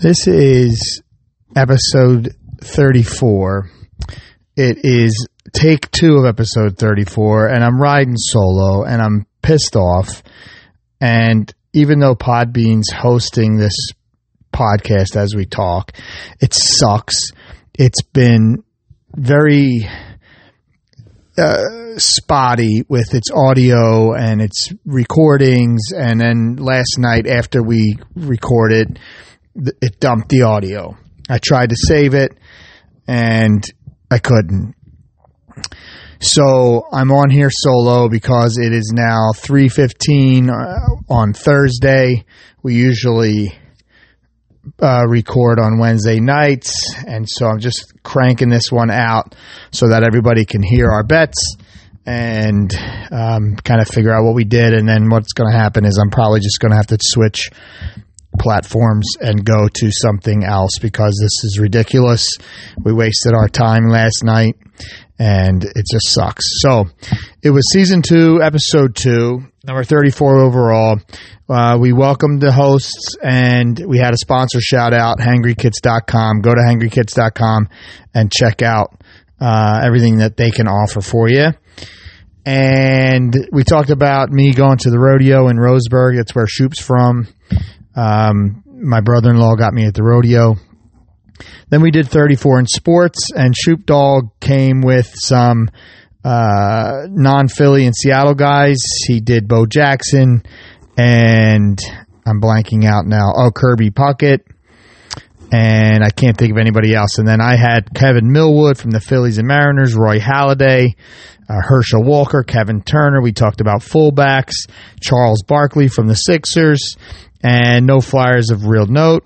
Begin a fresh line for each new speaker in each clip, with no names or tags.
This is episode 34. It is take two of episode 34, and I'm riding solo and I'm pissed off. And even though Podbean's hosting this podcast as we talk, it sucks. It's been very uh, spotty with its audio and its recordings. And then last night, after we recorded, it dumped the audio. I tried to save it and I couldn't. So I'm on here solo because it is now 3:15 uh, on Thursday. We usually uh, record on Wednesday nights, and so I'm just cranking this one out so that everybody can hear our bets and um, kind of figure out what we did. And then what's going to happen is I'm probably just going to have to switch platforms and go to something else because this is ridiculous. We wasted our time last night and it just sucks. So it was season two, episode two, number 34 overall. Uh, we welcomed the hosts and we had a sponsor shout out, hangrykits.com. Go to hangrykits.com and check out uh, everything that they can offer for you. And we talked about me going to the rodeo in Roseburg. That's where Shoop's from. Um, my brother in law got me at the rodeo. Then we did 34 in sports, and Shoop Dog came with some uh, non Philly and Seattle guys. He did Bo Jackson, and I'm blanking out now. Oh, Kirby Puckett. And I can't think of anybody else. And then I had Kevin Millwood from the Phillies and Mariners, Roy Halladay, uh, Herschel Walker, Kevin Turner. We talked about fullbacks, Charles Barkley from the Sixers, and no flyers of real note.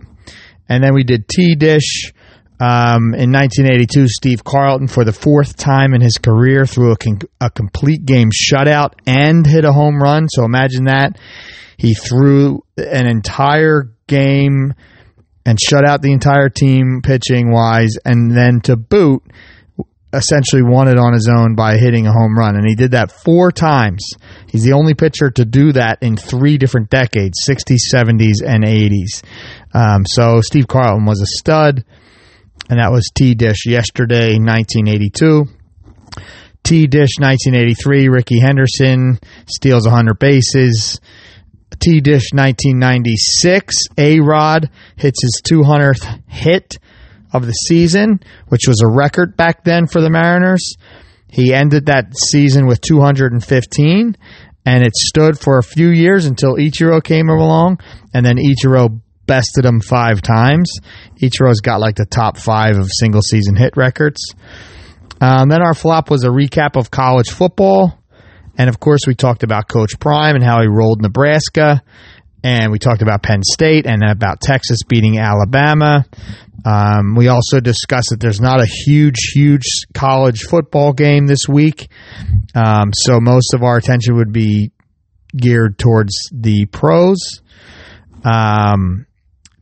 And then we did T Dish. Um, in 1982, Steve Carlton, for the fourth time in his career, threw a, con- a complete game shutout and hit a home run. So imagine that. He threw an entire game and shut out the entire team pitching wise, and then to boot, essentially won it on his own by hitting a home run. And he did that four times. He's the only pitcher to do that in three different decades 60s, 70s, and 80s. Um, so Steve Carlton was a stud, and that was T Dish yesterday, 1982. T Dish 1983, Rickey Henderson steals 100 bases. T Dish 1996, A Rod hits his 200th hit of the season, which was a record back then for the Mariners. He ended that season with 215, and it stood for a few years until Ichiro came along, and then Ichiro bested him five times. Ichiro's got like the top five of single season hit records. Um, then our flop was a recap of college football. And of course, we talked about Coach Prime and how he rolled Nebraska. And we talked about Penn State and about Texas beating Alabama. Um, we also discussed that there's not a huge, huge college football game this week. Um, so most of our attention would be geared towards the pros. Um,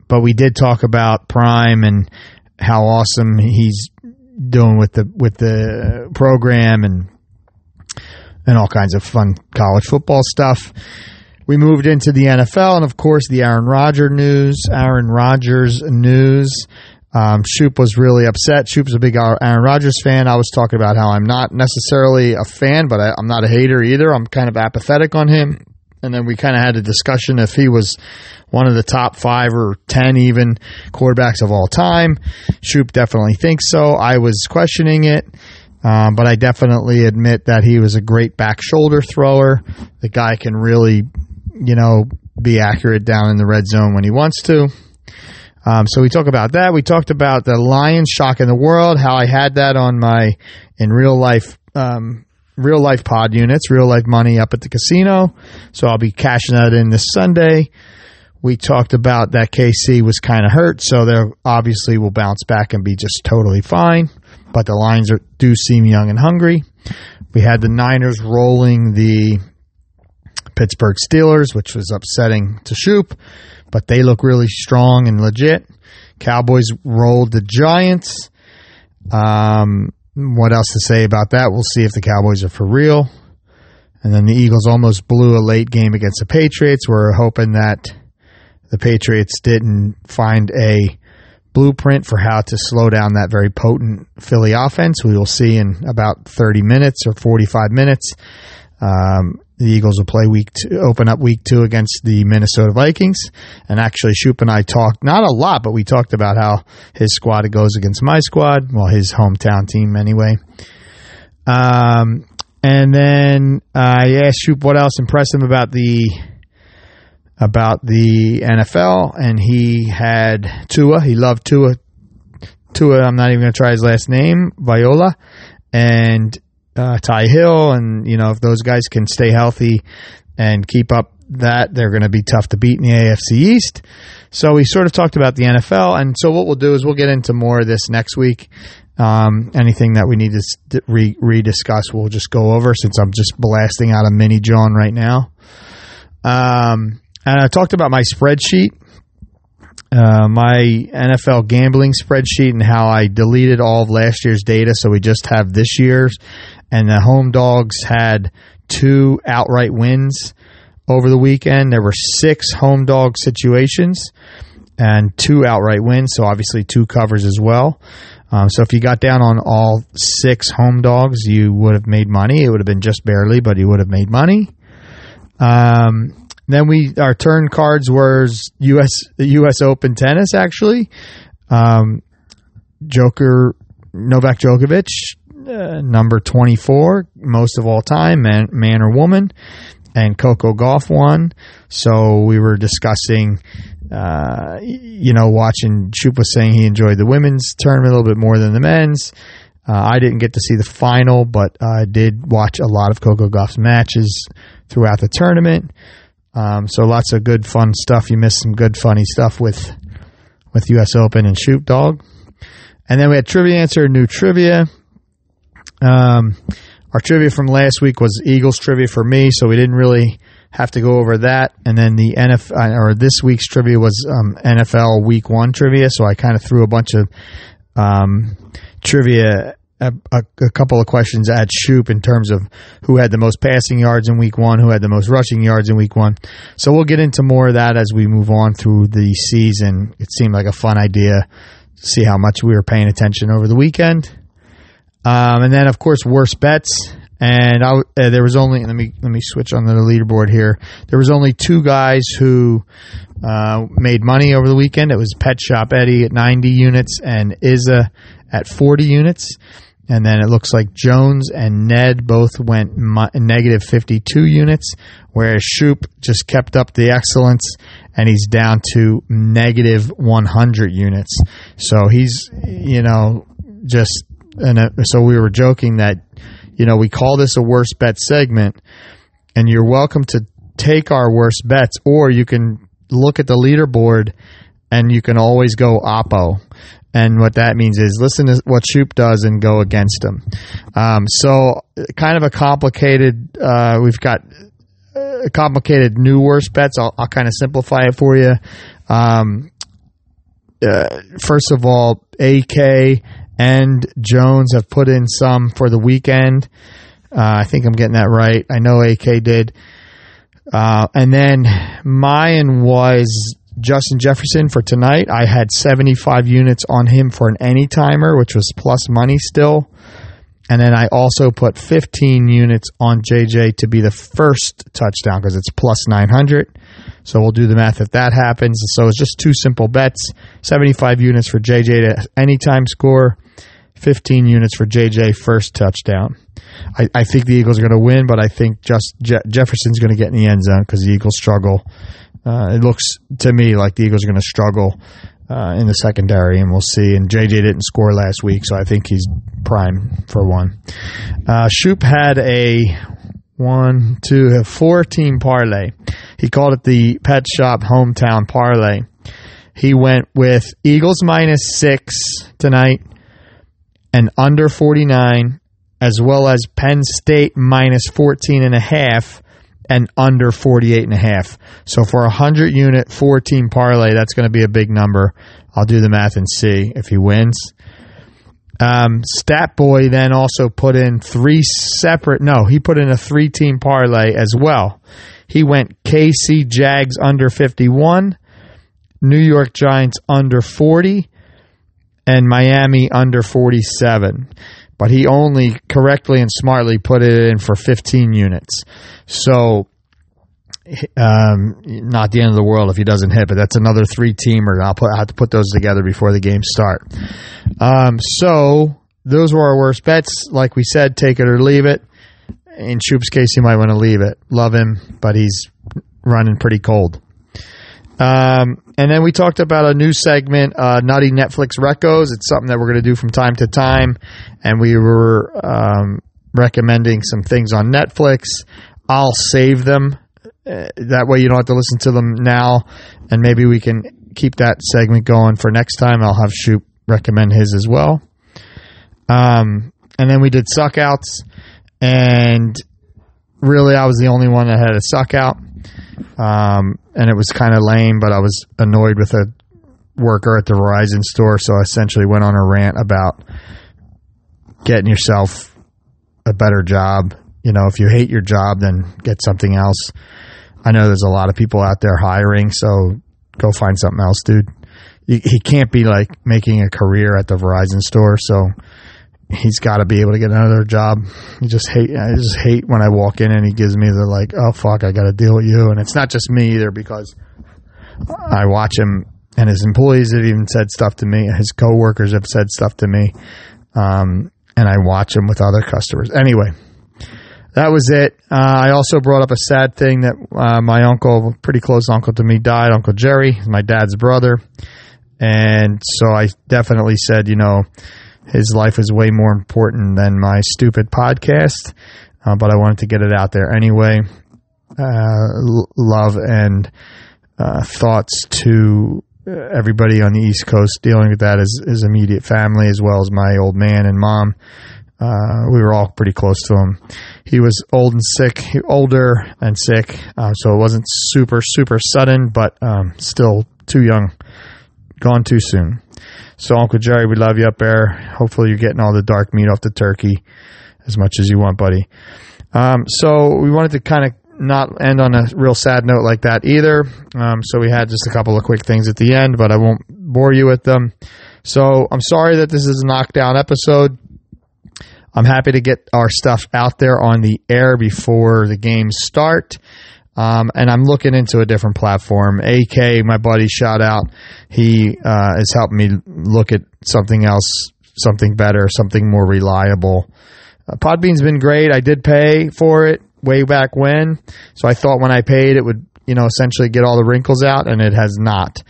but we did talk about Prime and how awesome he's doing with the with the program and and all kinds of fun college football stuff. We moved into the NFL and of course the Aaron Rodgers news. Aaron Rodgers news. Um, Shoop was really upset. Shoop's a big Aaron Rodgers fan. I was talking about how I'm not necessarily a fan, but I, I'm not a hater either. I'm kind of apathetic on him. And then we kind of had a discussion if he was one of the top five or ten even quarterbacks of all time. Shoop definitely thinks so. I was questioning it. Um, but I definitely admit that he was a great back shoulder thrower. The guy can really, you know, be accurate down in the red zone when he wants to. Um, so we talk about that. We talked about the Lions shocking the world, how I had that on my in real life, um, real life pod units, real life money up at the casino. So I'll be cashing that in this Sunday. We talked about that KC was kind of hurt, so they obviously will bounce back and be just totally fine. But the Lions are, do seem young and hungry. We had the Niners rolling the Pittsburgh Steelers, which was upsetting to Shoop, but they look really strong and legit. Cowboys rolled the Giants. Um, what else to say about that? We'll see if the Cowboys are for real. And then the Eagles almost blew a late game against the Patriots. We're hoping that the Patriots didn't find a blueprint for how to slow down that very potent Philly offense. We will see in about 30 minutes or 45 minutes. Um, the Eagles will play week two, open up week two against the Minnesota Vikings. And actually, Shoop and I talked, not a lot, but we talked about how his squad goes against my squad. Well, his hometown team anyway. Um, and then I asked Shoop what else impressed him about the about the NFL, and he had Tua. He loved Tua. Tua. I'm not even going to try his last name, Viola, and uh, Ty Hill, and you know if those guys can stay healthy and keep up that, they're going to be tough to beat in the AFC East. So we sort of talked about the NFL, and so what we'll do is we'll get into more of this next week. Um, anything that we need to re- rediscuss, we'll just go over since I'm just blasting out a mini John right now. Um, and I talked about my spreadsheet, uh, my NFL gambling spreadsheet, and how I deleted all of last year's data, so we just have this year's. And the home dogs had two outright wins over the weekend. There were six home dog situations and two outright wins, so obviously two covers as well. Um, so if you got down on all six home dogs, you would have made money. It would have been just barely, but you would have made money. Um, then we our turn cards were U.S. The U.S. Open tennis actually. Um, Joker Novak Djokovic, uh, number twenty four, most of all time, man, man or woman, and Coco Gauff won. So we were discussing. Uh, you know, watching Shoop was saying he enjoyed the women's tournament a little bit more than the men's. Uh, I didn't get to see the final, but I did watch a lot of Coco Gauff's matches throughout the tournament. Um, so lots of good fun stuff. You missed some good funny stuff with with U.S. Open and Shoop Dog. And then we had trivia answer, new trivia. Um, our trivia from last week was Eagles trivia for me, so we didn't really have to go over that. And then the NFL or this week's trivia was um, NFL Week One trivia, so I kind of threw a bunch of um, trivia a, a, a, couple of questions at Shoop in terms of who had the most passing yards in week one, who had the most rushing yards in week one. So we'll get into more of that as we move on through the season. It seemed like a fun idea to see how much we were paying attention over the weekend. Um, and then, of course, worst bets. And I, uh, there was only let me let me switch on the leaderboard here. There was only two guys who uh, made money over the weekend. It was Pet Shop Eddie at 90 units and Iza at 40 units. And then it looks like Jones and Ned both went negative 52 units, whereas Shoop just kept up the excellence and he's down to negative 100 units. So he's, you know, just, and so we were joking that, you know, we call this a worst bet segment and you're welcome to take our worst bets or you can look at the leaderboard and you can always go oppo and what that means is listen to what Shoop does and go against him. Um, so, kind of a complicated. Uh, we've got a complicated new worst bets. I'll, I'll kind of simplify it for you. Um, uh, first of all, AK and Jones have put in some for the weekend. Uh, I think I'm getting that right. I know AK did. Uh, and then Mayan was Justin Jefferson for tonight. I had 75 units on him for an any timer, which was plus money still. And then I also put 15 units on JJ to be the first touchdown because it's plus 900. So we'll do the math if that happens. So it's just two simple bets 75 units for JJ to anytime score, 15 units for JJ first touchdown. I, I think the Eagles are going to win, but I think just Je- Jefferson's going to get in the end zone because the Eagles struggle uh, it looks to me like the Eagles are going to struggle uh, in the secondary, and we'll see. And JJ didn't score last week, so I think he's prime for one. Uh, Shoop had a one, two, a four team parlay. He called it the Pet Shop Hometown Parlay. He went with Eagles minus six tonight and under 49, as well as Penn State minus 14 and a half and under 48 and a half. So for a 100 unit four team parlay, that's going to be a big number. I'll do the math and see if he wins. Um, Stat Boy then also put in three separate, no, he put in a three team parlay as well. He went KC Jags under 51, New York Giants under 40 and Miami under 47. But he only correctly and smartly put it in for 15 units. So, um, not the end of the world if he doesn't hit, but that's another three teamer. I'll put, I have to put those together before the games start. Um, so, those were our worst bets. Like we said, take it or leave it. In Shoop's case, you might want to leave it. Love him, but he's running pretty cold. Um, and then we talked about a new segment, uh, Nutty Netflix Recos. It's something that we're going to do from time to time. And we were um, recommending some things on Netflix. I'll save them. Uh, that way you don't have to listen to them now. And maybe we can keep that segment going for next time. I'll have Shoop recommend his as well. Um, and then we did suckouts. And really, I was the only one that had a suck out. Um, and it was kind of lame, but I was annoyed with a worker at the Verizon store, so I essentially went on a rant about getting yourself a better job. You know, if you hate your job, then get something else. I know there's a lot of people out there hiring, so go find something else, dude. he can't be like making a career at the Verizon store, so he's got to be able to get another job. You just hate. I just hate when I walk in and he gives me the like, oh fuck, I got to deal with you. And it's not just me either because I watch him and his employees have even said stuff to me. His coworkers have said stuff to me, um, and I watch him with other customers. Anyway. That was it. Uh, I also brought up a sad thing that uh, my uncle, pretty close uncle to me, died. Uncle Jerry, my dad's brother, and so I definitely said, you know, his life is way more important than my stupid podcast, uh, but I wanted to get it out there anyway. Uh, love and uh, thoughts to everybody on the East Coast dealing with that as immediate family, as well as my old man and mom. Uh, we were all pretty close to him. He was old and sick, older and sick, uh, so it wasn't super, super sudden, but um, still too young, gone too soon. So, Uncle Jerry, we love you up there. Hopefully, you're getting all the dark meat off the turkey as much as you want, buddy. Um, so, we wanted to kind of not end on a real sad note like that either. Um, so, we had just a couple of quick things at the end, but I won't bore you with them. So, I'm sorry that this is a knockdown episode. I'm happy to get our stuff out there on the air before the games start. Um, and I'm looking into a different platform. AK, my buddy, shout out. He uh, is helping me look at something else, something better, something more reliable. Uh, Podbean's been great. I did pay for it way back when, so I thought when I paid it would, you know, essentially get all the wrinkles out, and it has not.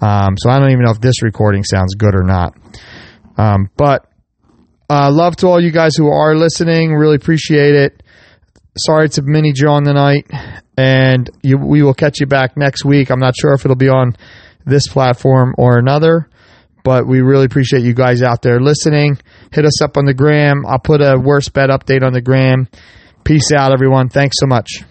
Um, so I don't even know if this recording sounds good or not. Um, but uh, love to all you guys who are listening. Really appreciate it sorry it's a mini John tonight, and you, we will catch you back next week. I'm not sure if it'll be on this platform or another, but we really appreciate you guys out there listening. Hit us up on the gram. I'll put a worst bet update on the gram. Peace out, everyone. Thanks so much.